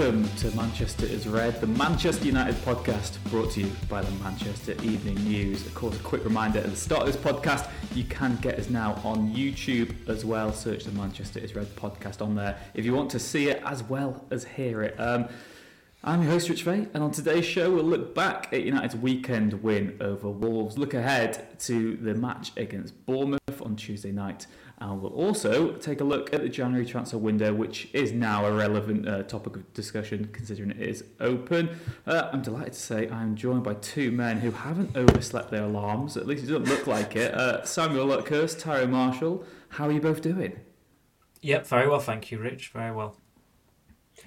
Welcome to Manchester is Red, the Manchester United podcast brought to you by the Manchester Evening News. Of course, a quick reminder at the start of this podcast, you can get us now on YouTube as well. Search the Manchester is Red podcast on there if you want to see it as well as hear it. Um, I'm your host, Rich Fay, and on today's show, we'll look back at United's weekend win over Wolves, look ahead to the match against Bournemouth on Tuesday night, and we'll also take a look at the January transfer window, which is now a relevant uh, topic of discussion considering it is open. Uh, I'm delighted to say I'm joined by two men who haven't overslept their alarms, at least it doesn't look like it. Uh, Samuel Luckhurst, Tyrone Marshall, how are you both doing? Yep, very well, thank you, Rich. Very well.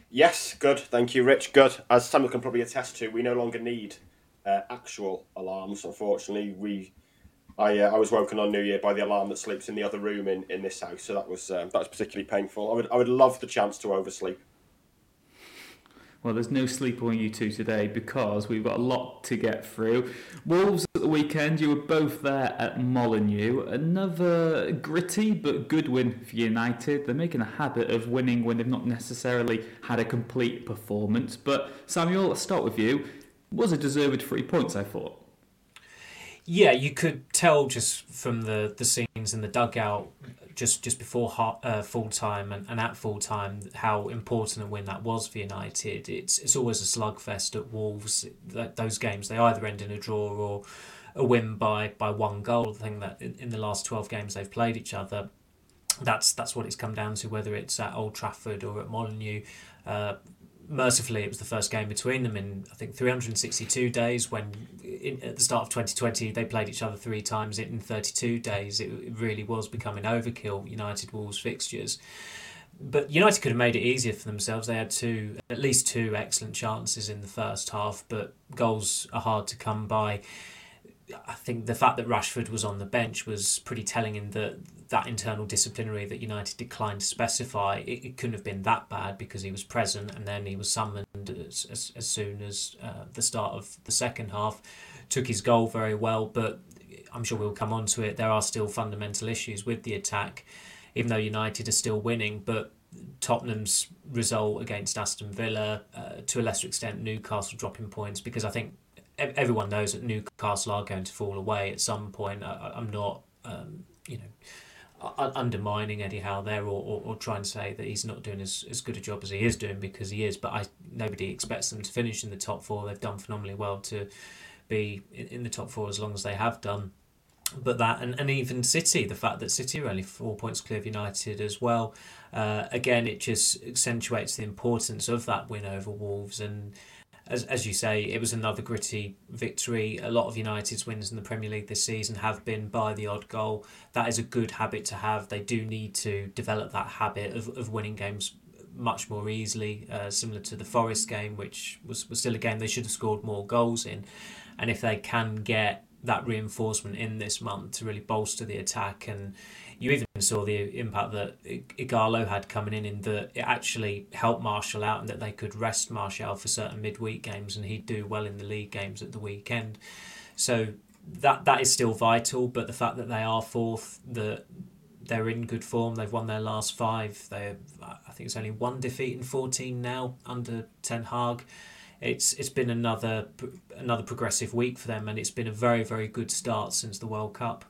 Yes, good. Thank you, Rich. Good. As Samuel can probably attest to, we no longer need uh, actual alarms. Unfortunately, we I uh, I was woken on New Year by the alarm that sleeps in the other room in, in this house, so that was um, that was particularly painful. I would I would love the chance to oversleep. Well, there's no sleep on you two today because we've got a lot to get through. Wolves at the weekend, you were both there at Molineux. Another gritty but good win for United. They're making a habit of winning when they've not necessarily had a complete performance. But Samuel, let's start with you. Was a deserved three points, I thought. Yeah, you could tell just from the, the scenes in the dugout just just before uh, full time and, and at full time how important a win that was for United. It's it's always a slugfest at Wolves. those games they either end in a draw or a win by by one goal. I think that in, in the last twelve games they've played each other, that's that's what it's come down to. Whether it's at Old Trafford or at Molineux. Uh, mercifully, it was the first game between them in I think 362 days. When in, at the start of 2020 they played each other three times in 32 days, it, it really was becoming overkill. United Wolves fixtures. But United could have made it easier for themselves. They had two, at least two excellent chances in the first half, but goals are hard to come by. I think the fact that Rashford was on the bench was pretty telling in that that internal disciplinary that United declined to specify, it, it, couldn't have been that bad because he was present and then he was summoned as, as, as soon as uh, the start of the second half. Took his goal very well, but I'm sure we'll come on to it. There are still fundamental issues with the attack, even though United are still winning. But Tottenham's result against Aston Villa, uh, to a lesser extent, Newcastle dropping points because I think everyone knows that Newcastle are going to fall away at some point. I, am not, um, you know, undermining Eddie Howe there or, or, or trying to say that he's not doing as, as good a job as he is doing because he is. But I nobody expects them to finish in the top four. They've done phenomenally well to be in, in the top four as long as they have done. But that and, and even City, the fact that City are only four points clear of United as well, uh, again it just accentuates the importance of that win over Wolves and as, as you say, it was another gritty victory. A lot of United's wins in the Premier League this season have been by the odd goal. That is a good habit to have. They do need to develop that habit of, of winning games much more easily, uh, similar to the Forest game, which was, was still a game they should have scored more goals in. And if they can get that reinforcement in this month to really bolster the attack and you even saw the impact that Ighalo had coming in, in that it actually helped Martial out and that they could rest Martial for certain midweek games and he'd do well in the league games at the weekend. So that that is still vital, but the fact that they are fourth, that they're in good form, they've won their last five. They, I think it's only one defeat in fourteen now under Ten Hag. It's it's been another another progressive week for them, and it's been a very very good start since the World Cup.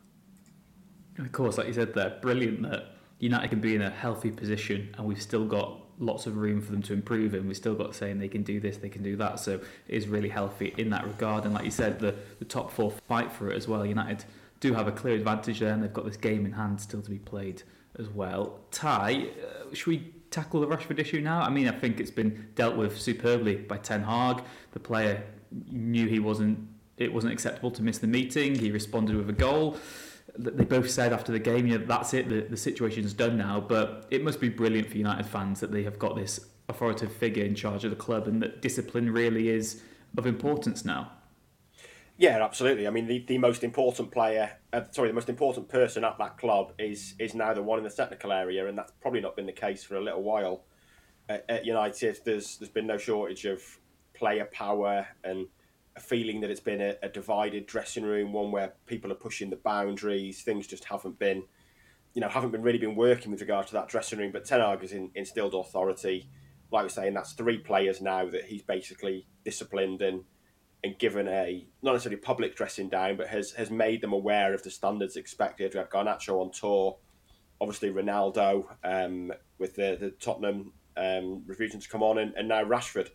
Of course, like you said there, brilliant that United can be in a healthy position and we've still got lots of room for them to improve and we've still got saying they can do this, they can do that. So it is really healthy in that regard. And like you said, the, the top four fight for it as well. United do have a clear advantage there and they've got this game in hand still to be played as well. Ty, uh, should we tackle the Rashford issue now? I mean, I think it's been dealt with superbly by Ten Hag. The player knew he wasn't. It wasn't acceptable to miss the meeting. He responded with a goal. They both said after the game, "Yeah, that's it. The, the situation's done now." But it must be brilliant for United fans that they have got this authoritative figure in charge of the club, and that discipline really is of importance now. Yeah, absolutely. I mean, the, the most important player, uh, sorry, the most important person at that club is is now the one in the technical area, and that's probably not been the case for a little while. At, at United, there's there's been no shortage of player power and a feeling that it's been a, a, divided dressing room, one where people are pushing the boundaries. Things just haven't been, you know, haven't been really been working with regard to that dressing room. But Ten Hag has in, instilled authority. Like we're saying, that's three players now that he's basically disciplined and and given a not necessarily public dressing down, but has has made them aware of the standards expected. We had Garnacho on tour, obviously Ronaldo um, with the the Tottenham um, refusing to come on, and, and now Rashford.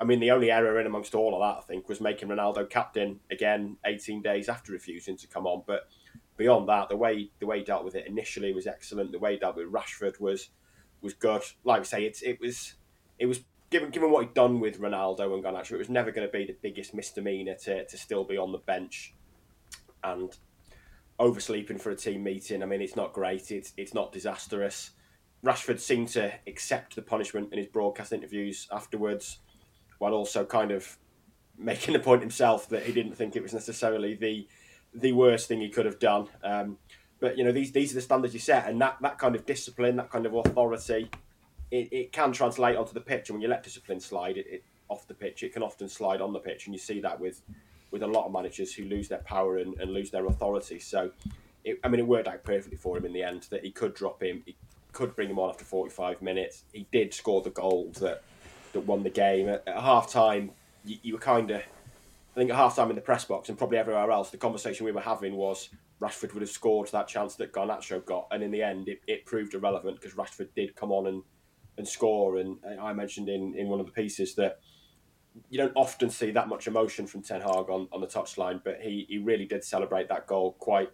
I mean, the only error in amongst all of that, I think, was making Ronaldo captain again 18 days after refusing to come on. But beyond that, the way the way he dealt with it initially was excellent. The way he dealt with Rashford was was good. Like I say, it's it was it was given given what he'd done with Ronaldo and Garnacho, it was never going to be the biggest misdemeanor to, to still be on the bench and oversleeping for a team meeting. I mean, it's not great. It's it's not disastrous. Rashford seemed to accept the punishment in his broadcast interviews afterwards, while also kind of making the point himself that he didn't think it was necessarily the the worst thing he could have done. Um, but you know, these these are the standards you set, and that, that kind of discipline, that kind of authority, it, it can translate onto the pitch, and when you let discipline slide it, it, off the pitch, it can often slide on the pitch, and you see that with with a lot of managers who lose their power and, and lose their authority. So, it, I mean, it worked out perfectly for him in the end that he could drop him, he could bring him on after 45 minutes. He did score the goal that that won the game. At, at half time, you, you were kind of, I think, at half time in the press box and probably everywhere else, the conversation we were having was Rashford would have scored that chance that Garnacho got, and in the end, it, it proved irrelevant because Rashford did come on and and score. And I mentioned in, in one of the pieces that you don't often see that much emotion from Ten Hag on, on the touchline, but he, he really did celebrate that goal quite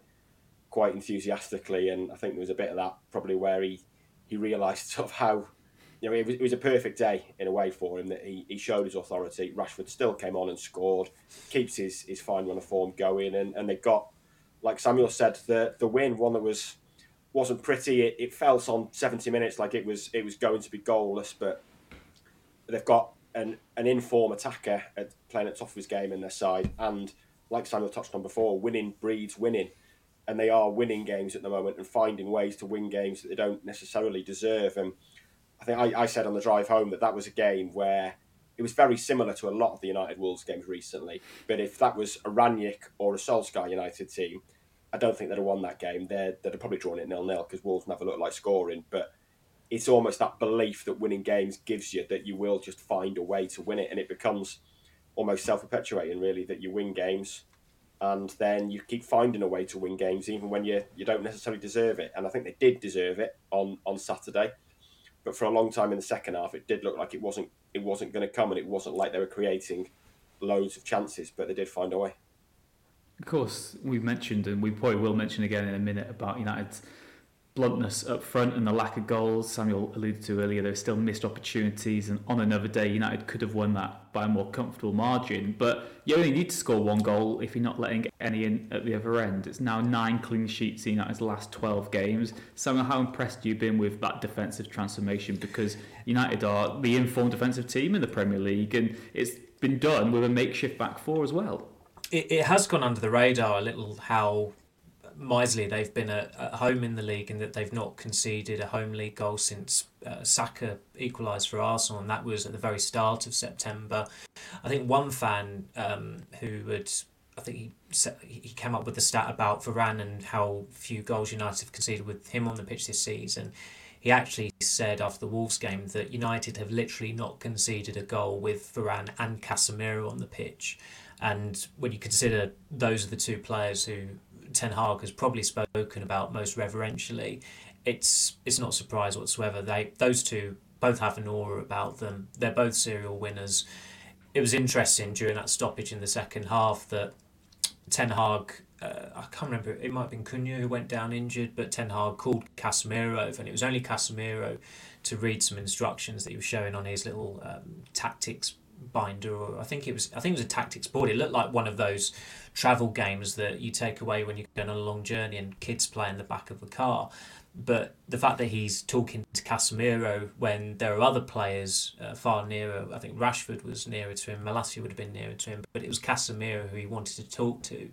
quite enthusiastically. And I think there was a bit of that probably where he, he realised sort of how you know it was, it was, a perfect day in a way for him that he, he showed his authority. Rashford still came on and scored, keeps his, his fine run of form going, and, and they got like Samuel said the the win one that was wasn't pretty. It, it felt on 70 minutes like it was it was going to be goalless, but they've got an, an inform attacker at playing at top of his game in their side, and like Samuel touched on before, winning breeds winning, and they are winning games at the moment and finding ways to win games that they don't necessarily deserve. And I think I, I said on the drive home that that was a game where it was very similar to a lot of the United Wolves games recently. But if that was a Rangnick or a Solskjaer United team, I don't think they'd have won that game. They're, they'd have probably drawn it nil nil because Wolves never looked like scoring. But it's almost that belief that winning games gives you that you will just find a way to win it, and it becomes almost self perpetuating, really, that you win games and then you keep finding a way to win games even when you, you don't necessarily deserve it. And I think they did deserve it on, on Saturday. But for a long time in the second half, it did look like it wasn't it wasn't going to come, and it wasn't like they were creating loads of chances. But they did find a way. Of course, we've mentioned, and we probably will mention again in a minute about United's bluntness up front and the lack of goals. Samuel alluded to earlier, there are still missed opportunities, and on another day, United could have won that by a more comfortable margin. But you only need to score one goal if you're not letting any in at the other end. It's now nine clean sheets in United's last 12 games. Samuel, how impressed you been with that defensive transformation? Because United are the informed defensive team in the Premier League, and it's been done with a makeshift back four as well it, it has gone under the radar a little how miserly they've been at, at home in the league and that they've not conceded a home league goal since uh, Saka equalised for Arsenal, and that was at the very start of September. I think one fan um, who had, I think he he came up with the stat about Varane and how few goals United have conceded with him on the pitch this season. He actually said after the Wolves game that United have literally not conceded a goal with Varane and Casemiro on the pitch. And when you consider those are the two players who Ten Hag has probably spoken about most reverentially, it's it's not a surprise whatsoever. They those two both have an aura about them. They're both serial winners. It was interesting during that stoppage in the second half that Ten Hag, uh, I can't remember, it might have been Cunha who went down injured, but Ten Hag called Casemiro over, and it was only Casemiro to read some instructions that he was showing on his little um, tactics binder or I think it was I think it was a tactics board. It looked like one of those travel games that you take away when you're going on a long journey and kids play in the back of the car. But the fact that he's talking to Casemiro when there are other players uh, far nearer, I think Rashford was nearer to him, Malacia would have been nearer to him, but it was Casemiro who he wanted to talk to.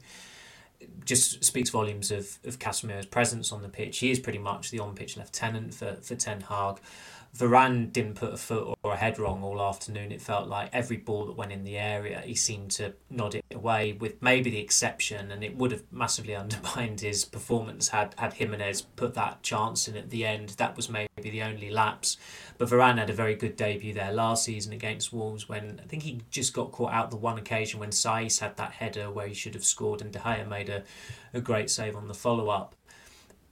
Just speaks volumes of, of Casemiro's presence on the pitch. He is pretty much the on pitch lieutenant for, for Ten Hag. Varane didn't put a foot or a head wrong all afternoon. It felt like every ball that went in the area, he seemed to nod it away, with maybe the exception, and it would have massively undermined his performance had, had Jimenez put that chance in at the end. That was maybe the only lapse. But Varane had a very good debut there last season against Wolves when I think he just got caught out the one occasion when Saïss had that header where he should have scored, and De Gea made a, a great save on the follow up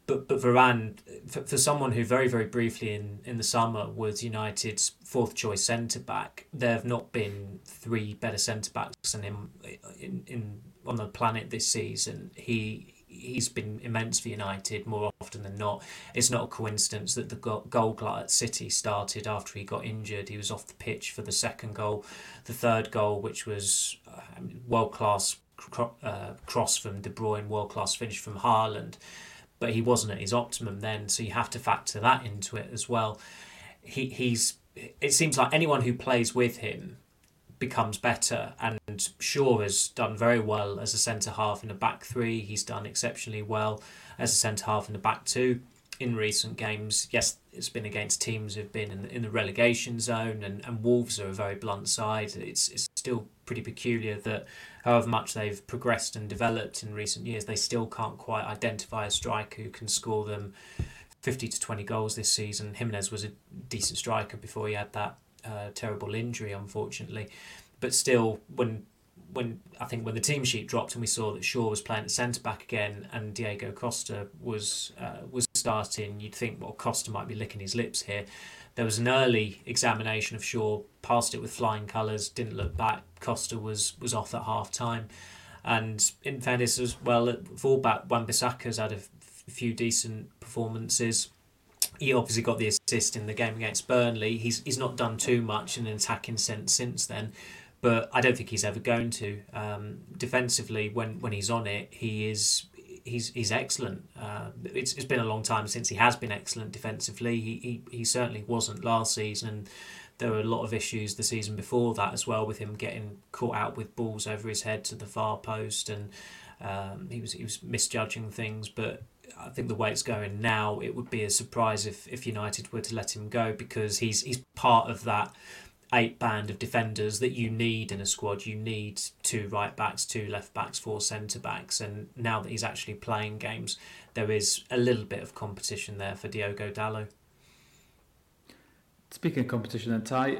but but Varane, for, for someone who very very briefly in, in the summer was United's fourth choice centre back, there have not been three better centre backs than him in, in on the planet this season. He he's been immense for United more often than not. It's not a coincidence that the goal glut at City started after he got injured. He was off the pitch for the second goal, the third goal, which was uh, world class uh, cross from De Bruyne, world class finish from Haaland but he wasn't at his optimum then, so you have to factor that into it as well. He he's it seems like anyone who plays with him becomes better and Shaw has done very well as a centre half in a back three. He's done exceptionally well as a centre half in the back two in recent games. Yes, it's been against teams who've been in the, in the relegation zone and, and Wolves are a very blunt side. It's it's still pretty peculiar that however much they've progressed and developed in recent years, they still can't quite identify a striker who can score them 50 to 20 goals this season. Jimenez was a decent striker before he had that uh, terrible injury, unfortunately. But still, when when I think when the team sheet dropped and we saw that Shaw was playing at centre back again and Diego Costa was uh, was starting, you'd think well Costa might be licking his lips here. There was an early examination of Shaw, passed it with flying colours, didn't look back. Costa was was off at half time, and in fairness as well, at fullback Wan-Bissaka's had a f- few decent performances. He obviously got the assist in the game against Burnley. He's he's not done too much in an attacking sense since then, but I don't think he's ever going to. Um, defensively, when when he's on it, he is he's he's excellent. Uh, it's it's been a long time since he has been excellent defensively. He he, he certainly wasn't last season. And there were a lot of issues the season before that as well with him getting caught out with balls over his head to the far post and um, he was he was misjudging things. But I think the way it's going now, it would be a surprise if, if United were to let him go because he's he's part of that eight band of defenders that you need in a squad. You need two right backs, two left backs, four centre backs, and now that he's actually playing games, there is a little bit of competition there for Diogo Dalot. Speaking of competition, then Ty,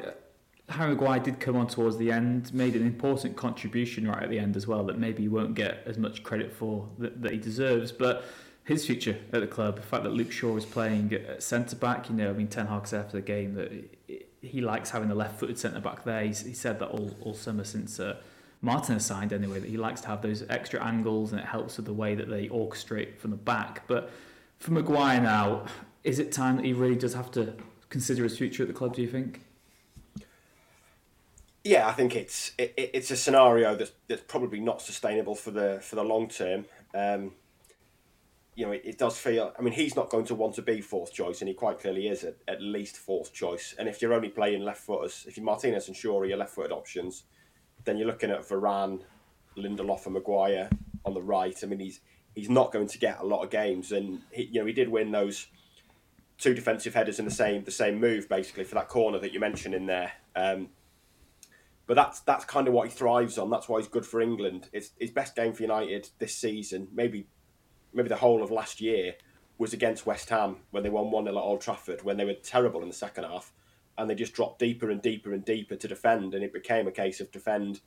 Harry Maguire did come on towards the end, made an important contribution right at the end as well that maybe he won't get as much credit for that, that he deserves, but his future at the club, the fact that Luke Shaw is playing at centre back, you know, I mean, Ten Hag said after the game that he likes having the left-footed centre back there. He's, he said that all, all summer since uh, Martin has signed anyway that he likes to have those extra angles and it helps with the way that they orchestrate from the back. But for Maguire now, is it time that he really does have to consider his future at the club? Do you think? Yeah, I think it's it, it's a scenario that's that's probably not sustainable for the for the long term. Um, you know, it, it, does feel. I mean, he's not going to want to be fourth choice, and he quite clearly is at, at least fourth choice. And if you're only playing left footers, if you're Martinez and Shaw are your left footed options, then you're looking at Varane, Lindelof, and Maguire on the right. I mean, he's he's not going to get a lot of games, and he, you know he did win those two defensive headers in the same the same move basically for that corner that you mentioned in there. Um, but that's that's kind of what he thrives on. That's why he's good for England. It's his best game for United this season, maybe maybe the whole of last year was against West Ham when they won 1 0 at Old Trafford, when they were terrible in the second half, and they just dropped deeper and deeper and deeper to defend, and it became a case of defend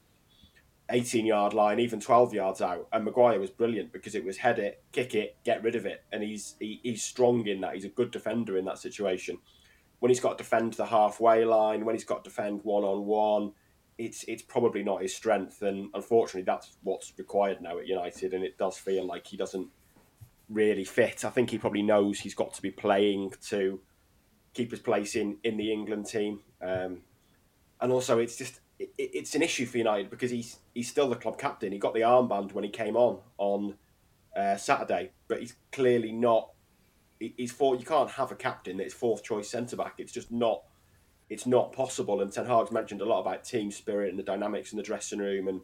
18 yard line, even 12 yards out. And Maguire was brilliant because it was head it, kick it, get rid of it, and he's he, he's strong in that. He's a good defender in that situation. When he's got to defend the halfway line, when he's got to defend one on one, it's it's probably not his strength, and unfortunately, that's what's required now at United. And it does feel like he doesn't really fit. I think he probably knows he's got to be playing to keep his place in, in the England team. Um, and also, it's just it, it's an issue for United because he's he's still the club captain. He got the armband when he came on on uh, Saturday, but he's clearly not. He's for you can't have a captain that's fourth choice centre back. It's just not. It's not possible. And Ten Hag's mentioned a lot about team spirit and the dynamics in the dressing room, and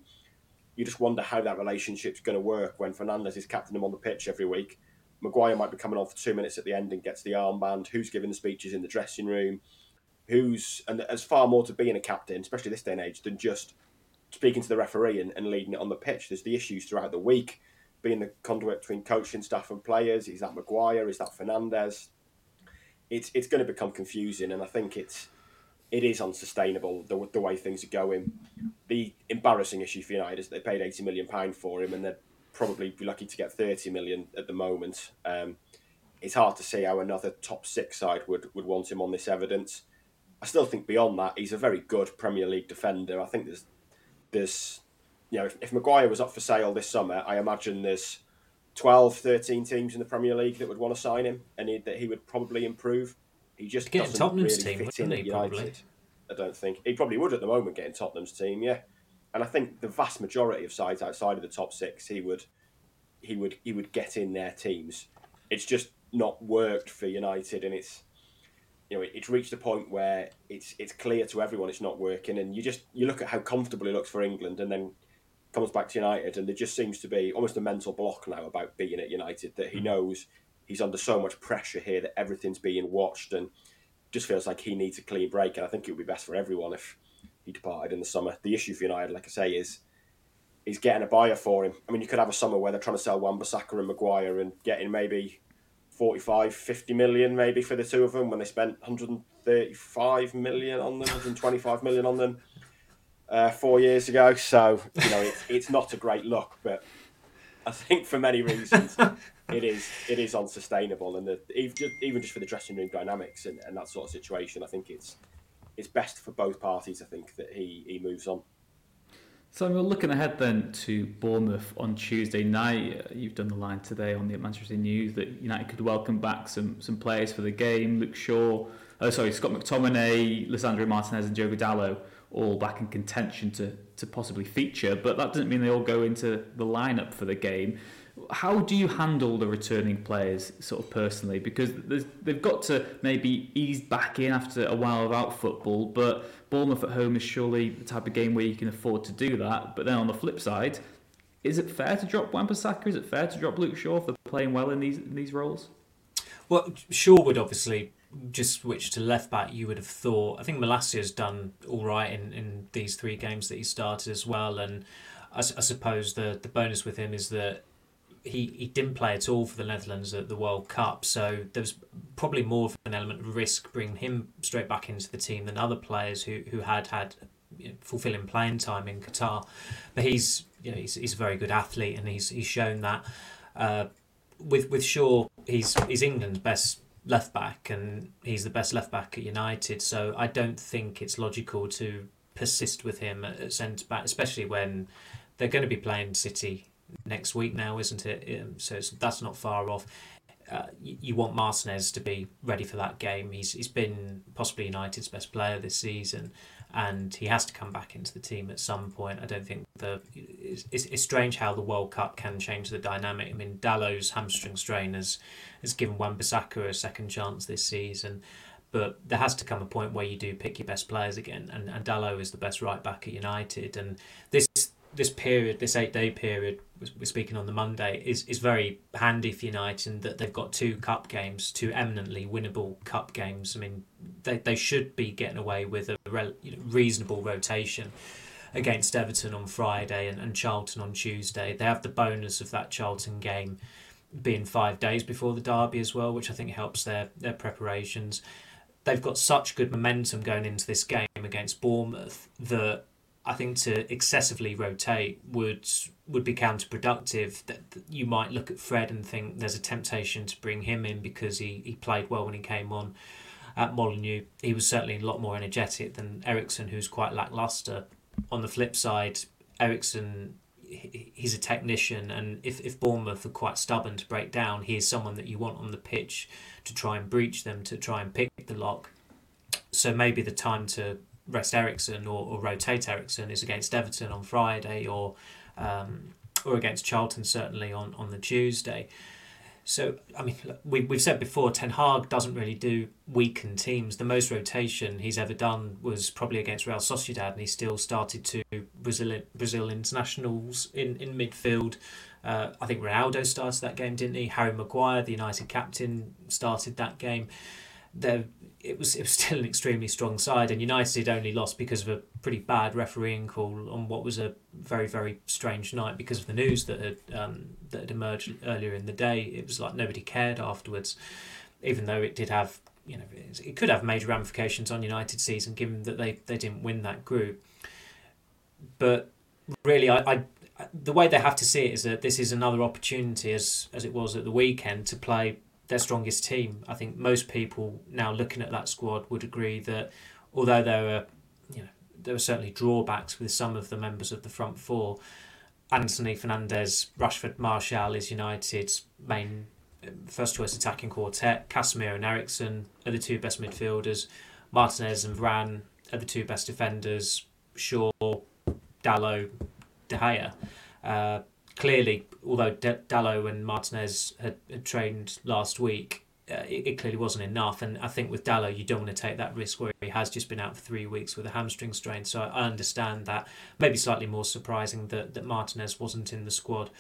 you just wonder how that relationship's going to work when Fernandes is captaining him on the pitch every week. Maguire might be coming on for two minutes at the end and gets the armband. Who's giving the speeches in the dressing room? Who's and there's far more to being a captain, especially this day and age, than just speaking to the referee and, and leading it on the pitch. There's the issues throughout the week, being the conduit between coaching staff and players. Is that Maguire? Is that Fernandes? It's it's going to become confusing, and I think it's it is unsustainable the, the way things are going. The embarrassing issue for United is they paid eighty million pound for him, and they'd probably be lucky to get thirty million at the moment. Um, it's hard to see how another top six side would, would want him on this evidence. I still think beyond that, he's a very good Premier League defender. I think there's there's you know if, if Maguire was up for sale this summer, I imagine there's 12, 13 teams in the Premier League that would want to sign him, and he, that he would probably improve. He just Get doesn't Tottenham's really team, fit in at United. probably? I don't think he probably would at the moment get in Tottenham's team, yeah. And I think the vast majority of sides outside of the top six, he would he would he would get in their teams. It's just not worked for United, and it's you know it, it's reached a point where it's it's clear to everyone it's not working, and you just you look at how comfortable he looks for England, and then comes back to United, and there just seems to be almost a mental block now about being at United that he hmm. knows he's under so much pressure here that everything's being watched, and just feels like he needs a clean break, and I think it would be best for everyone if he departed in the summer. The issue for United, like I say, is is getting a buyer for him. I mean, you could have a summer where they're trying to sell Wan-Bissaka and Maguire and getting maybe 45, 50 million maybe for the two of them when they spent 135 million on them, 125 million on them uh, four years ago. So, you know, it's, it's not a great look, but I think for many reasons it is it is unsustainable. And the, even, just, for the dressing room dynamics and, and that sort of situation, I think it's it's best for both parties, I think, that he, he moves on. So we're looking ahead then to Bournemouth on Tuesday night. Uh, You've done the line today on the Manchester News that United could welcome back some some players for the game. Luke Shaw, oh sorry, Scott McTominay, Lisandro Martinez, and Diogo Dalot all back in contention to to possibly feature. But that doesn't mean they all go into the lineup for the game. How do you handle the returning players, sort of personally? Because they've got to maybe ease back in after a while without football, but Bournemouth at home is surely the type of game where you can afford to do that. But then on the flip side, is it fair to drop Wan-Bissaka? Is it fair to drop Luke Shaw for playing well in these in these roles? Well, Shaw would obviously just switch to left back. You would have thought. I think Malacia's done all right in, in these three games that he started as well. And I suppose the the bonus with him is that he, he didn't play at all for the Netherlands at the World Cup, so there was probably more of an element of risk bringing him straight back into the team than other players who, who had had you know, fulfilling playing time in Qatar. But he's you know, he's, he's a very good athlete and he's he's shown that. Uh, with with Shaw, he's he's England's best left back and he's the best left back at United. So I don't think it's logical to persist with him at centre back, especially when they're going to be playing City next week now, isn't it? Um, so that's not far off. Uh, you, you want Martinez to be ready for that game. He's he's been possibly United's best player this season, and he has to come back into the team at some point. I don't think the it's, it's, strange how the World Cup can change the dynamic. I mean, Dalot's hamstring strain has has given Wan-Bissaka a second chance this season. But there has to come a point where you do pick your best players again, and, and Dalot is the best right back at United. And this this period, this eight day period, we're speaking on the Monday, is, is very handy for United in that they've got two cup games, two eminently winnable cup games. I mean, they, they should be getting away with a rel, you know, reasonable rotation against Everton on Friday and, and Charlton on Tuesday. They have the bonus of that Charlton game being five days before the derby as well, which I think helps their, their preparations. They've got such good momentum going into this game against Bournemouth that I think to excessively rotate would would be counterproductive. That you might look at Fred and think there's a temptation to bring him in because he, he played well when he came on at Molineux. He was certainly a lot more energetic than Eriksen, who's quite lackluster. On the flip side, Eriksen he's a technician, and if, if Bournemouth are quite stubborn to break down, he is someone that you want on the pitch to try and breach them, to try and pick the lock. So maybe the time to rest Eriksen or, or rotate Eriksen is against Everton on Friday or um, or against Charlton certainly on, on the Tuesday. So, I mean, we, we've said before, Ten Hag doesn't really do weakened teams. The most rotation he's ever done was probably against Real Sociedad, and he still started two Brazil, Brazil internationals in, in midfield. Uh, I think Ronaldo started that game, didn't he? Harry Maguire, the United captain, started that game. There, it was it was still an extremely strong side, and United only lost because of a pretty bad refereeing call on what was a very very strange night because of the news that had um, that had emerged earlier in the day. It was like nobody cared afterwards, even though it did have you know it could have major ramifications on United season given that they they didn't win that group. But really, I, I the way they have to see it is that this is another opportunity, as as it was at the weekend, to play their strongest team. I think most people now looking at that squad would agree that although there were, you know, there were certainly drawbacks with some of the members of the front four. Antony Fernandes, Rashford, Martial is United's main um, first choice attacking quartet. Casemiro and Eriksen are the two best midfielders. Martinez and Varane are the two best defenders. Shaw, Dalot, De Gea. Uh, clearly, although D- Dalot and Martinez had, had trained last week, uh, it, it, clearly wasn't enough. And I think with Dalot, you don't want to take that risk where he has just been out for three weeks with a hamstring strain. So I, I understand that. Maybe slightly more surprising that, that Martinez wasn't in the squad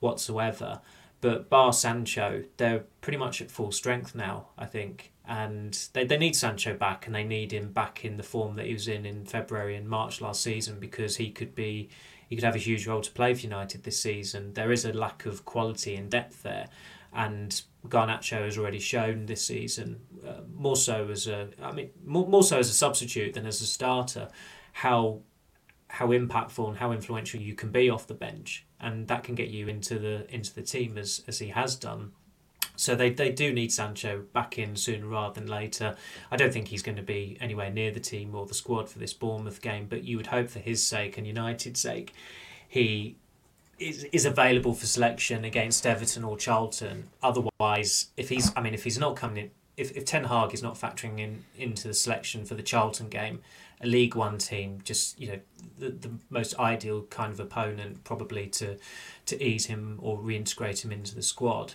whatsoever. But bar Sancho, they're pretty much at full strength now, I think. And they, they need Sancho back and they need him back in the form that he was in in February and March last season because he could be he could have a huge role to play for United this season. There is a lack of quality and depth there, and Garnacho has already shown this season, uh, more so as a, I mean, more, more so as a substitute than as a starter, how how impactful and how influential you can be off the bench, and that can get you into the into the team as as he has done so they, they do need Sancho back in sooner rather than later. I don't think he's going to be anywhere near the team or the squad for this Bournemouth game, but you would hope for his sake and United's sake, he is, is available for selection against Everton or Charlton. Otherwise, if he's I mean if he's not coming in if, if Ten Hag is not factoring in into the selection for the Charlton game, a League One team, just you know, the, the most ideal kind of opponent probably to to ease him or reintegrate him into the squad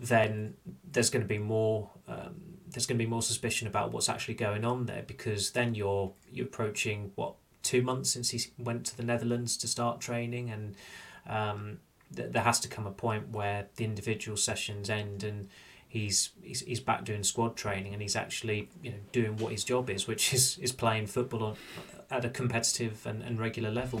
then there's going to be more um, there's going to be more suspicion about what's actually going on there because then you're you're approaching what two months since he went to the Netherlands to start training and um, th- there has to come a point where the individual sessions end and he's, he's he's back doing squad training and he's actually you know doing what his job is which is is playing football on, at a competitive and, and regular level.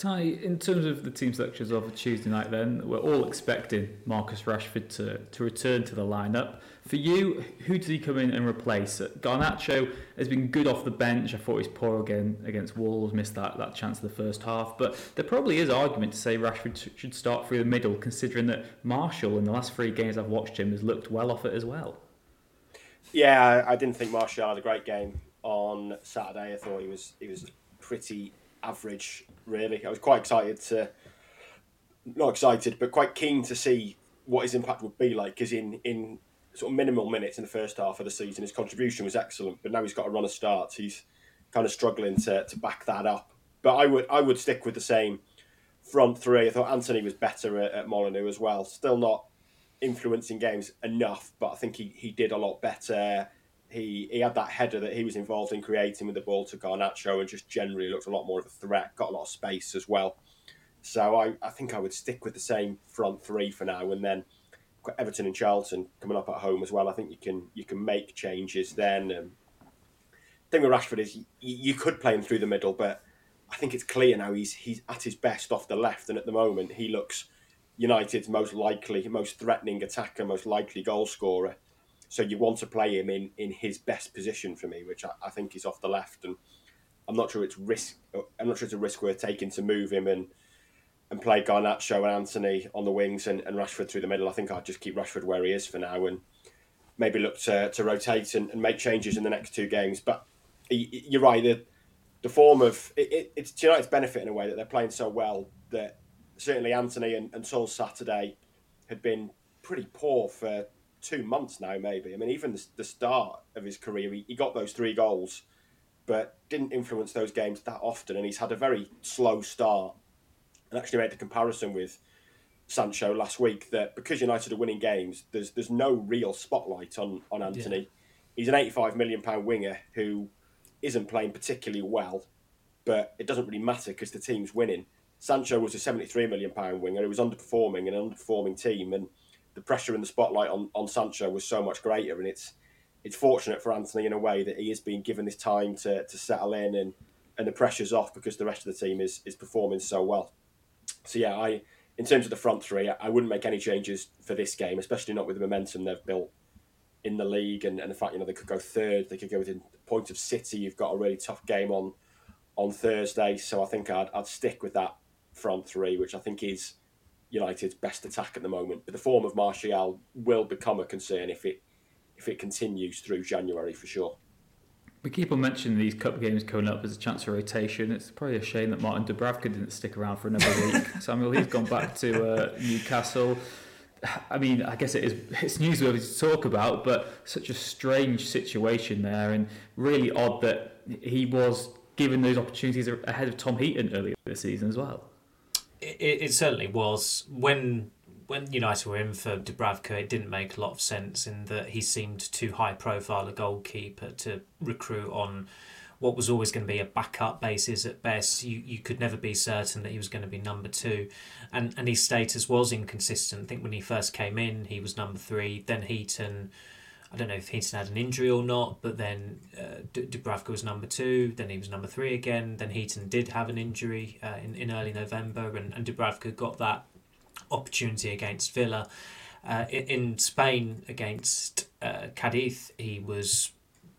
Ty, in terms of the team selections of Tuesday night, then we're all expecting Marcus Rashford to, to return to the lineup. For you, who does he come in and replace? Garnacho has been good off the bench. I thought he was poor again against Wolves, missed that, that chance in the first half. But there probably is argument to say Rashford should start through the middle, considering that Martial, in the last three games I've watched him, has looked well off it as well. Yeah, I didn't think Martial had a great game on Saturday. I thought he was he was pretty average, really. I was quite excited to, not excited, but quite keen to see what his impact would be like. Because in in sort of minimal minutes in the first half of the season, his contribution was excellent. But now he's got a run of starts. He's kind of struggling to, to back that up. But I would I would stick with the same front three. I thought Antony was better at, at Molineux as well. Still not influencing games enough, but I think he, he did a lot better he he had that header that he was involved in creating with the ball to Garnacho and just generally looked a lot more of a threat, got a lot of space as well. So I, I think I would stick with the same front three for now and then Everton and Charlton coming up at home as well. I think you can you can make changes then. Um, thing with Rashford is you, you could play him through the middle, but I think it's clear now he's he's at his best off the left, and at the moment he looks United's most likely, most threatening attacker, most likely goal scorer. So you want to play him in, in his best position for me, which I, I think is off the left. And I'm not sure it's risk. I'm not sure it's a risk worth taking to move him and and play Garnacho and Antony on the wings and, and Rashford through the middle. I think I'd just keep Rashford where he is for now and maybe look to, to rotate and, and make changes in the next two games. But you're right. The, the form of it, it, it's United's benefit in a way that they're playing so well that certainly Antony and, until Saturday had been pretty poor for two months now, maybe. I mean, even the, the start of his career, he, he got those three goals, but didn't influence those games that often. And he's had a very slow start. And actually made the comparison with Sancho last week that because United are winning games, there's there's no real spotlight on on Antony. Yeah. He's an 85 million pound winger who isn't playing particularly well, but it doesn't really matter because the team's winning. Sancho was a 73 million pound winger who was underperforming in an underperforming team, and the pressure and the spotlight on, on Sancho was so much greater. And it's it's fortunate for Antony in a way that he has been given this time to, to settle in and, and the pressure's off because the rest of the team is is performing so well. So yeah, I in terms of the front three, I, wouldn't make any changes for this game, especially not with the momentum they've built in the league and, and the fact you know they could go third, they could go within point of City. You've got a really tough game on on Thursday, so I think I'd, I'd stick with that front three, which I think is United's best attack at the moment. But the form of Martial will become a concern if it if it continues through January for sure. We keep on mentioning these cup games coming up as a chance for rotation. It's probably a shame that Martin Dubravka didn't stick around for another week. Samuel, he's gone back to uh, Newcastle. I mean, I guess it is it's newsworthy to talk about, but such a strange situation there, and really odd that he was given those opportunities ahead of Tom Heaton earlier this season as well. It, it certainly was when when United were in for Dubravka, it didn't make a lot of sense in that he seemed too high profile a goalkeeper to recruit on what was always going to be a backup basis at best. You you could never be certain that he was going to be number two, and and his status was inconsistent. I think when he first came in, he was number three. Then Heaton. I don't know if Heaton had an injury or not, but then uh, Dubravka was number two, then he was number three again. Then Heaton did have an injury uh, in, in early November, and, and Dubravka got that opportunity against Villa. Uh, in, in, Spain against uh, Cadiz, he was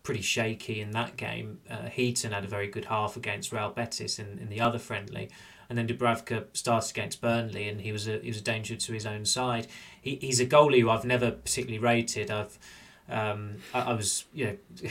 pretty shaky in that game. Uh, Heaton had a very good half against Real Betis in, in the other friendly. And then Dubravka started against Burnley, and he was a he was a danger to his own side. He, he's a goalie who I've never particularly rated. I've um, I, I was you know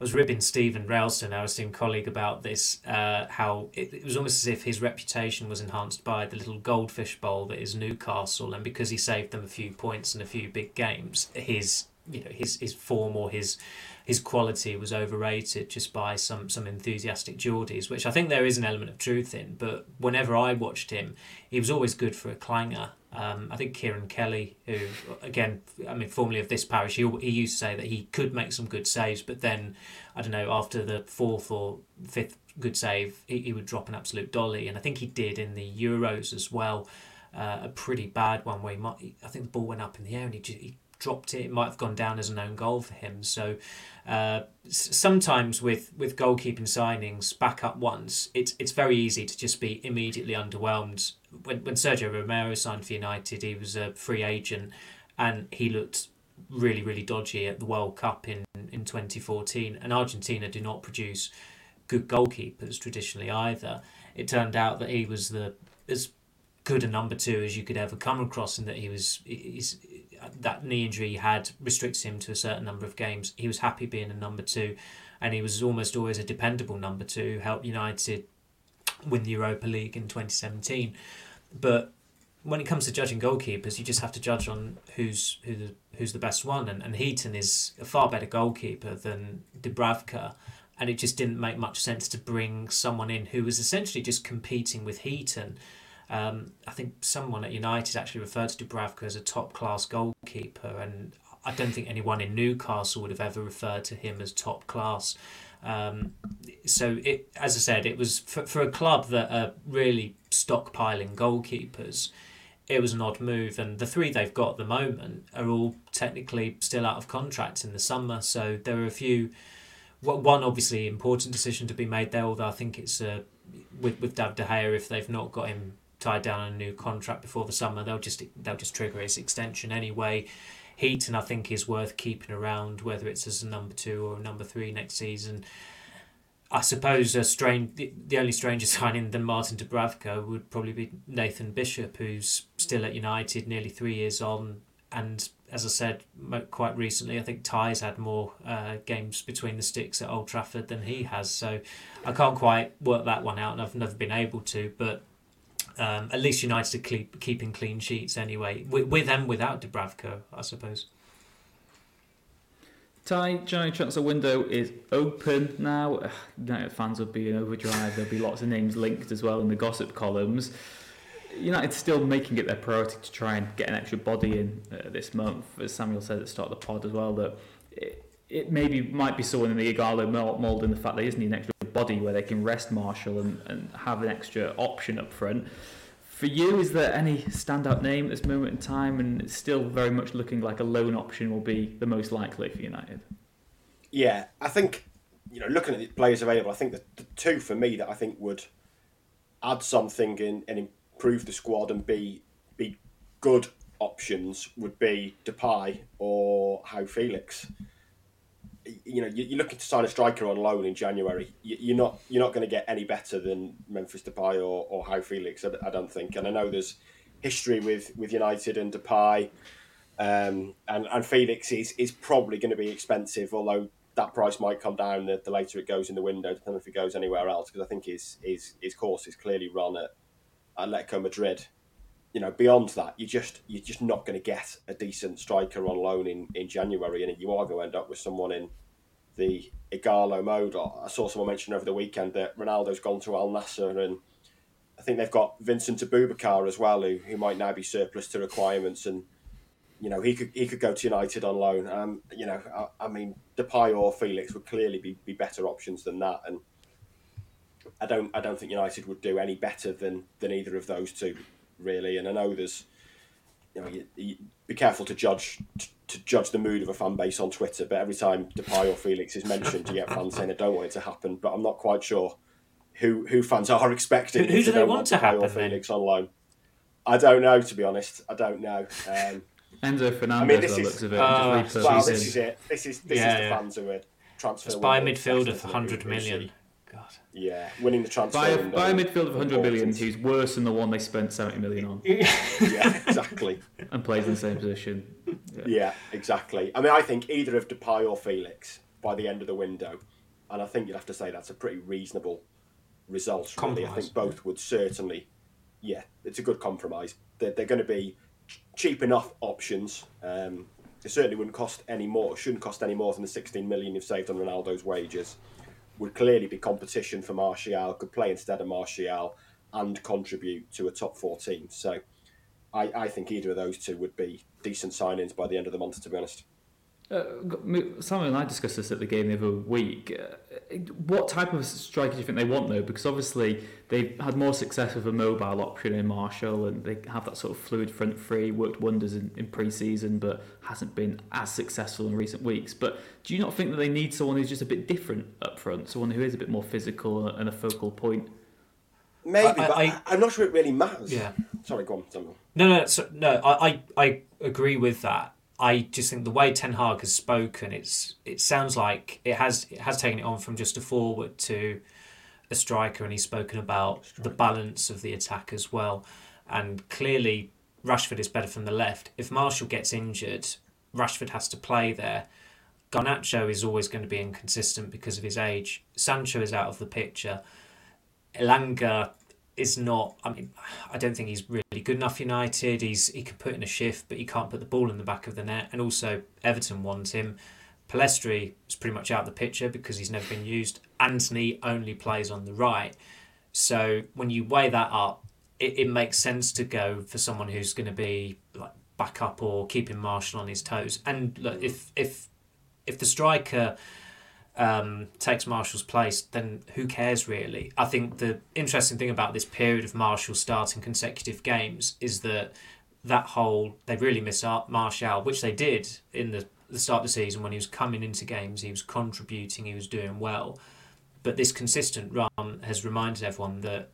I was ribbing Stephen Railston, our esteemed colleague, about this. Uh, how it, it, was almost as if his reputation was enhanced by the little goldfish bowl that is Newcastle, and because he saved them a few points in a few big games, his you know his his form or his his quality was overrated just by some some enthusiastic Geordies, which I think there is an element of truth in. But whenever I watched him, he was always good for a clanger. Um, I think Kieran Kelly, who again, I mean, formerly of this parish, he, he used to say that he could make some good saves, but then I don't know after the fourth or fifth good save, he, he would drop an absolute dolly, and I think he did in the Euros as well. Uh, a pretty bad one where he might, I think the ball went up in the air and he, he dropped it. It might have gone down as an own goal for him. So uh, sometimes with with goalkeeping signings, backup ones, it's it's very easy to just be immediately underwhelmed. When when Sergio Romero signed for United, he was a free agent, and he looked really really dodgy at the World Cup in in twenty fourteen. And Argentina do not produce good goalkeepers traditionally either. It turned out that he was the as good a number two as you could ever come across, and that he was he's that knee injury he had restricts him to a certain number of games. He was happy being a number two, and he was almost always a dependable number two. Helped United win the Europa League in twenty seventeen, but when it comes to judging goalkeepers, you just have to judge on who's who the, who's the best one, and and Heaton is a far better goalkeeper than Dubravka. And it just didn't make much sense to bring someone in who was essentially just competing with Heaton um, I think someone at United actually referred to Dubravka as a top class goalkeeper, and I don't think anyone in Newcastle would have ever referred to him as top class. Um, so it, as I said, it was for, for a club that are really stockpiling goalkeepers. It was an odd move, and the three they've got at the moment are all technically still out of contract in the summer. So there are a few. One obviously important decision to be made there, although I think it's uh, with with David De Gea if they've not got him tied down a new contract before the summer. They'll just they'll just trigger his extension anyway. Heaton, I think, is worth keeping around, whether it's as a number two or a number three next season. I suppose a strange, the, the only stranger signing than Martin Dubravka would probably be Nathan Bishop, who's still at United, nearly three years on, and as I said quite recently, I think Ty's had more uh, games between the sticks at Old Trafford than he has. So I can't quite work that one out, and I've never been able to. But um, at least United are keep, keeping clean sheets anyway, with, with and without Dubravka, I suppose. Ty, January transfer window is open now. United fans will be in overdrive. There'll be lots of names linked as well in the gossip columns. United still making it their priority to try and get an extra body in uh, this month, as Samuel said at the start of the pod as well. That it, it maybe might be someone in the Ighalo mould in the fact they just need an extra body where they can rest Martial and, and have an extra option up front. For you, is there any standout name at this moment in time, and it's still very much looking like a loan option will be the most likely for United? Yeah, I think you know, looking at the players available, I think the, the two for me that I think would add something in, and improve the squad and be be good options would be Depay or Joao Felix. You know, you're looking to sign a striker on loan in January. You're not you're not going to get any better than Memphis Depay or or Joao Felix. I don't think. And I know there's history with with United and Depay, um, and and Felix is is probably going to be expensive. Although that price might come down the, the later it goes in the window, depending if it goes anywhere else. Because I think his his his course is clearly run at Atletico Madrid. You know, beyond that, you just you're just not going to get a decent striker on loan in, in January, and you are going to end up with someone in the Ighalo mode. I saw someone mention over the weekend that Ronaldo's gone to Al Nassr, and I think they've got Vincent Aboubakar as well, who, who might now be surplus to requirements, and you know he could he could go to United on loan. Um, you know, I, I mean, Depay or Felix would clearly be, be better options than that, and I don't I don't think United would do any better than than either of those two really. And I know there's you know you, you be careful to judge to, to, judge the mood of a fan base on Twitter. But every time Depay or Felix is mentioned, you get fans saying I don't want it to happen. But I'm not quite sure who who fans are expecting. Who, who do they want to happen? Or Felix then? on loan. I don't know to be honest. I don't know. Um, Enzo Fernandez. I mean, this is, looks of it. Uh, well, this is it. This is this yeah, is the yeah. fans who are transfer. Let's buy a midfielder for hundred million. God. Yeah, winning the transfer. Buy a, buy a midfield of 100 million who's worse than the one they spent 70 million on. yeah, exactly. and plays in the same position. Yeah. yeah. exactly. I mean, I think either of Depay or Felix by the end of the window, and I think you'd have to say that's a pretty reasonable result. Really, I think both would certainly. Yeah, it's a good compromise. They're, they're going to be cheap enough options. Um, it certainly wouldn't cost any more. Shouldn't cost any more than the 16 million you've saved on Ronaldo's wages would clearly be competition for Martial, could play instead of Martial and contribute to a top four team. So I, I think either of those two would be decent signings by the end of the month, to be honest. Uh, Samuel and I discussed this at the game the other week. Uh, what type of striker do you think they want, though? Because obviously they've had more success with a mobile option in Martial, and they have that sort of fluid front three. Worked wonders in, in pre-season, but hasn't been as successful in recent weeks. But do you not think that they need someone who's just a bit different up front, someone who is a bit more physical and a focal point? Maybe, I, but I, am not sure it really matters. Yeah. Sorry, go on, Samuel. No, no, so, no. I, I, I agree with that. I just think the way Ten Hag has spoken, it's it sounds like it has it has taken it on from just a forward to a striker, and he's spoken about the balance of the attack as well. And clearly, Rashford is better from the left. If Martial gets injured, Rashford has to play there. Garnacho is always going to be inconsistent because of his age. Sancho is out of the picture. Elanga is not. I mean, I don't think he's really good enough. United, he's he can put in a shift, but he can't put the ball in the back of the net. And also, Everton wants him. Pellistri is pretty much out of the picture because he's never been used. Antony only plays on the right. So when you weigh that up, it, it makes sense to go for someone who's going to be like backup or keeping Martial on his toes. And look, if if if the striker um, takes Martial's place, then who cares really? I think the interesting thing about this period of Martial starting consecutive games is that that whole they really miss out Martial, which they did in the the start of the season when he was coming into games, he was contributing, he was doing well. But this consistent run has reminded everyone that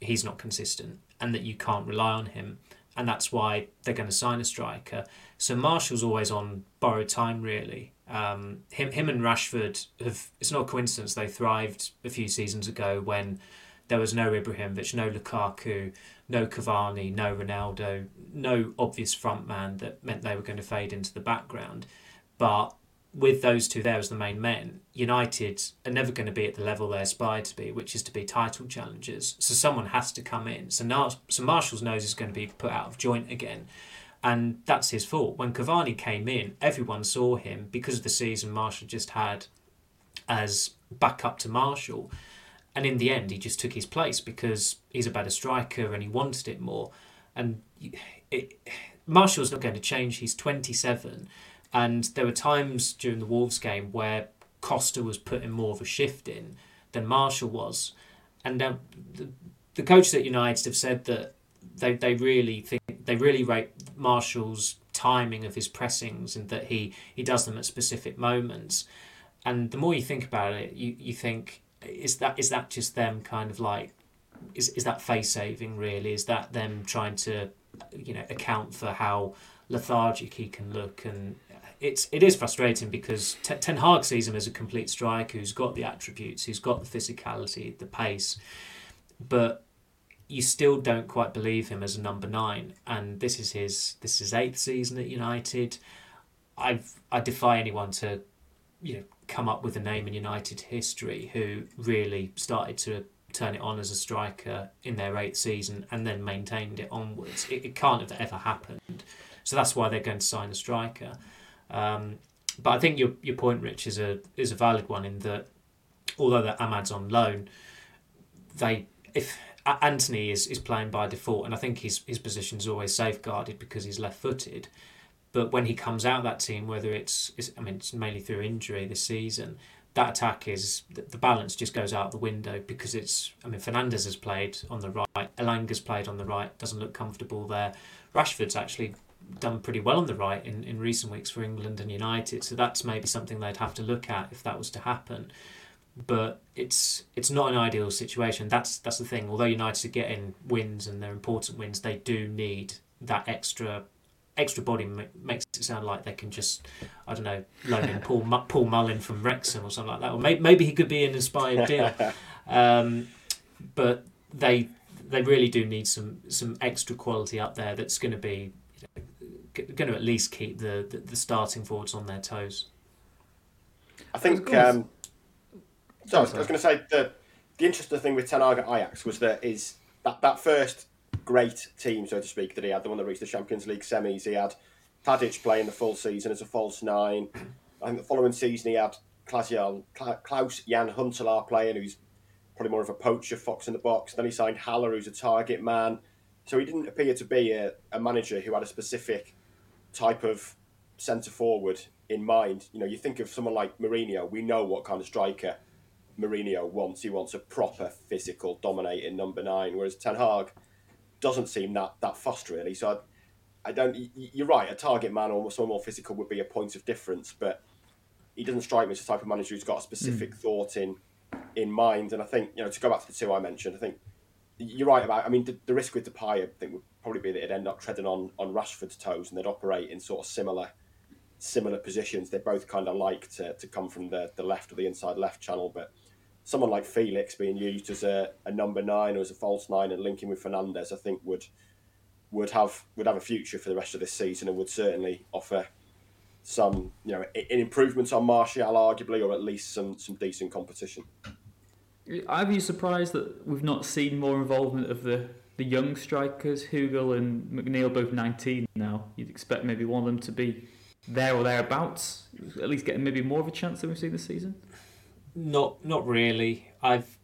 he's not consistent and that you can't rely on him. and that's why they're going to sign a striker. So Martial's always on borrowed time, really. Um, him, him and Rashford have. It's not a coincidence they thrived a few seasons ago when there was no Ibrahimovic, no Lukaku, no Cavani, no Ronaldo, no obvious front man that meant they were going to fade into the background. But with those two there as the main men, United are never going to be at the level they aspire to be, which is to be title challengers. So someone has to come in. So, now, so Martial's nose is going to be put out of joint again. And that's his fault. When Cavani came in, everyone saw him because of the season Martial just had as backup to Martial. And in the end, he just took his place because he's a better striker and he wanted it more. And it, Martial's not going to change. He's 27 and there were times during the Wolves game where Costa was putting more of a shift in than Martial was. And uh, the, the coaches at United have said that they, they really think they really rate Martial's timing of his pressings and that he, he does them at specific moments. And the more you think about it, you, you think is that is that just them kind of like is is that face saving really? Is that them trying to you know account for how lethargic he can look and it's it is frustrating because Ten Hag sees him as a complete striker who's got the attributes, who's got the physicality, the pace, but you still don't quite believe him as a number nine. And this is his this is eighth season at United. I I defy anyone to, you know, come up with a name in United history who really started to turn it on as a striker in their eighth season and then maintained it onwards. It, it can't have ever happened. So that's why they're going to sign a striker. Um, but I think your your point, Rich, is a is a valid one in that although that Amad's on loan, they if Antony is, is playing by default, and I think his his position is always safeguarded because he's left footed. But when he comes out that team, whether it's, it's I mean it's mainly through injury this season, that attack is the balance just goes out the window because it's I mean Fernandes has played on the right, Elanga's played on the right, doesn't look comfortable there. Rashford's actually done pretty well on the right in, in recent weeks for England and United. So that's maybe something they'd have to look at if that was to happen. But it's it's not an ideal situation. That's that's the thing. Although United are getting wins and they're important wins, they do need that extra extra body makes it sound like they can just I don't know loan in Paul Paul Mullin from Wrexham or something like that. Or maybe, maybe he could be an inspired deal. Um, but they they really do need some some extra quality up there that's going to be going to at least keep the, the, the starting forwards on their toes. I think. Um, so I was, was going to say the the interesting thing with Ten Hag at Ajax was that is that that first great team, so to speak, that he had, the one that reached the Champions League semis. He had Tadic playing the full season as a false nine. I think the following season he had Klaas Jan Huntelaar playing, who's probably more of a poacher, fox in the box. Then he signed Haller, who's a target man. So he didn't appear to be a, a manager who had a specific type of centre forward in mind. You know, you think of someone like Mourinho, we know what kind of striker Mourinho wants. He wants a proper physical, dominating number nine, whereas Ten Hag doesn't seem that that fussed really. So I, I don't. You're right. A target man or someone more physical would be a point of difference, but he doesn't strike me as the type of manager who's got a specific mm. thought in in mind. And I think you know to go back to the two I mentioned, I think you're right about. I mean, the, the risk with Depay, I think, would probably be that it'd end up treading on on Rashford's toes, and they'd operate in sort of similar similar positions. They both kind of like to, to come from the, the left or the inside left channel, but someone like Felix being used as a, a number nine or as a false nine and linking with Fernandes, I think would would have would have a future for the rest of this season and would certainly offer some you know improvements on Martial arguably or at least some some decent competition. Are you surprised that we've not seen more involvement of the, the young strikers, Hugill and McNeill, both 19 now? You'd expect maybe one of them to be there or thereabouts, at least getting maybe more of a chance than we've seen this season. Not, not really. I've,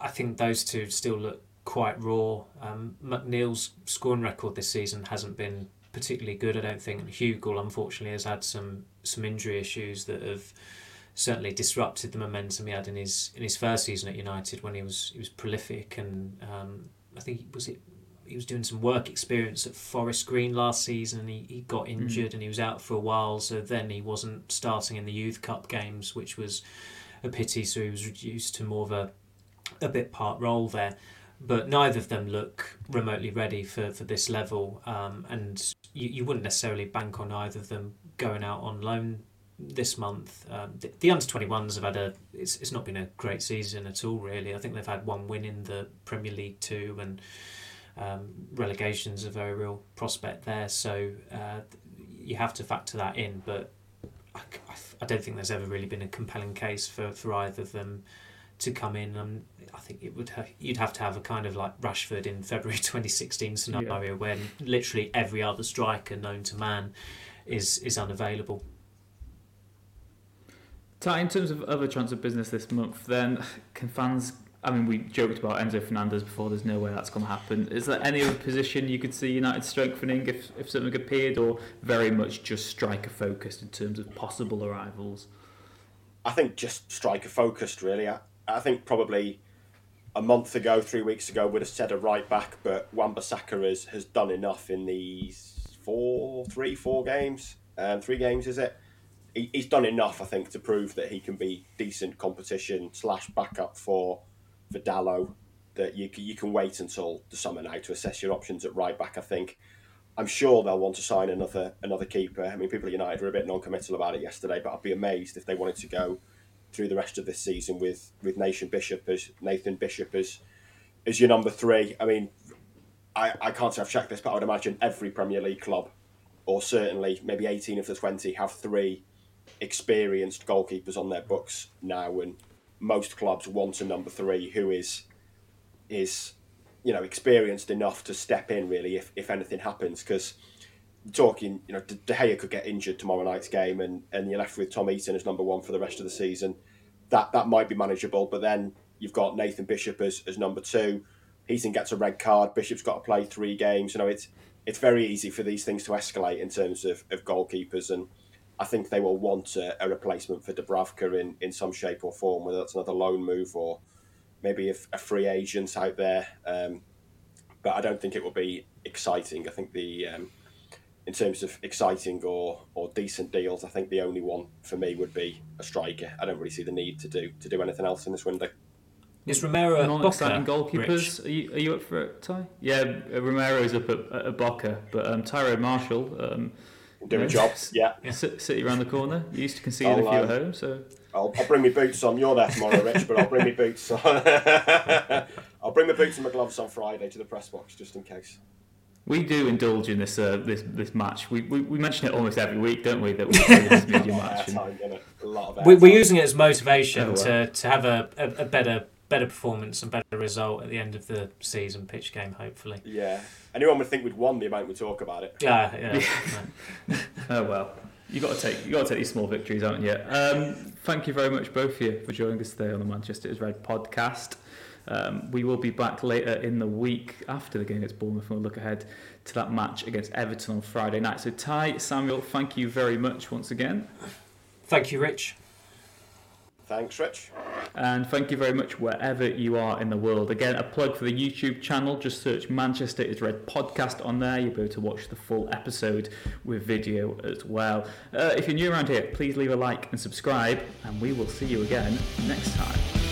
I think those two still look quite raw. Um, McNeill's scoring record this season hasn't been particularly good, I don't think. And Hugill, unfortunately, has had some some injury issues that have certainly disrupted the momentum he had in his in his first season at United when he was he was prolific and um, I think was it he was doing some work experience at Forest Green last season and he, he got mm. injured mm. and he was out for a while so then he wasn't starting in the youth cup games which was a pity so he was reduced to more of a a bit part role there but neither of them look remotely ready for, for this level. Um, and you, you wouldn't necessarily bank on either of them going out on loan this month. Um, the, the under 21s have had a, it's, it's not been a great season at all, really. I think they've had one win in the Premier League too, and um, relegation's a very real prospect there. So uh, you have to factor that in, but I, I don't think there's ever really been a compelling case for, for either of them to come in. Um, I think it would ha- you'd have to have a kind of like Rashford in February 2016 scenario yeah. when literally every other striker known to man is is unavailable. In terms of other transfer business this month, then can fans? I mean, we joked about Enzo Fernandez before. There's no way that's going to happen. Is there any other position you could see United strengthening if if something appeared, or very much just striker focused in terms of possible arrivals? I think just striker focused, really. I, I think probably a month ago, three weeks ago, would have said a right back, but Wan-Bissaka has, has done enough in these four, three, four games, um, three games, is it? He, he's done enough, I think, to prove that he can be decent competition slash backup for for Dalot. That you you can wait until the summer now to assess your options at right back. I think. I'm sure they'll want to sign another another keeper. I mean, people at United were a bit non-committal about it yesterday, but I'd be amazed if they wanted to go through the rest of this season with with Nathan Bishop as Nathan Bishop as as your number three. I mean, I, I can't say I've checked this, but I would imagine every Premier League club, or certainly maybe eighteen of the twenty, have three experienced goalkeepers on their books now, and most clubs want a number three who is is you know experienced enough to step in really if, if anything happens because talking, you know, De Gea could get injured tomorrow night's game, and, and you're left with Tom Heaton as number one for the rest of the season. That that might be manageable, but then you've got Nathan Bishop as, as number two. Eaton gets a red card. Bishop's got to play three games. You know, it's it's very easy for these things to escalate in terms of, of goalkeepers, and I think they will want a, a replacement for Dubravka in, in some shape or form, whether that's another loan move or maybe a, a free agent out there. Um, but I don't think it will be exciting. I think the um, in terms of exciting or, or decent deals, I think the only one for me would be a striker. I don't really see the need to do to do anything else in this window. Is Romero non-exciting goalkeepers? Are you, are you up for it, Ty? Yeah, Romero's up at, at Boca, but um, Tyrone Marshall um, doing a job. Yeah, City around the corner. You used to concede I'll, a few um, at home, so. I'll, I'll bring my boots on. You're there tomorrow, Rich, but I'll bring my boots on. I'll bring my boots and my gloves on Friday to the press box just in case. We do indulge in this uh, this this match. We, we, we mention it almost every week, don't we? That we play this media match. we, we're using it as motivation oh, to, to have a, a, a, better better performance and better result at the end of the season pitch game, hopefully. Yeah. Anyone would think we'd won the amount we talk about it. Yeah, yeah. yeah. oh well. You got to take you got to take these small victories, haven't you? Um, thank you very much, both of you, for joining us today on the Manchester is Red podcast. Um, we will be back later in the week after the game against Bournemouth and we'll look ahead to that match against Everton on Friday night. So, Ty, Samuel, thank you very much once again. Thank you, Rich. Thanks, Rich. And thank you very much wherever you are in the world. Again, a plug for the YouTube channel. Just search Manchester is Red podcast on there. You'll be able to watch the full episode with video as well. Uh, if you're new around here, please leave a like and subscribe, and we will see you again next time.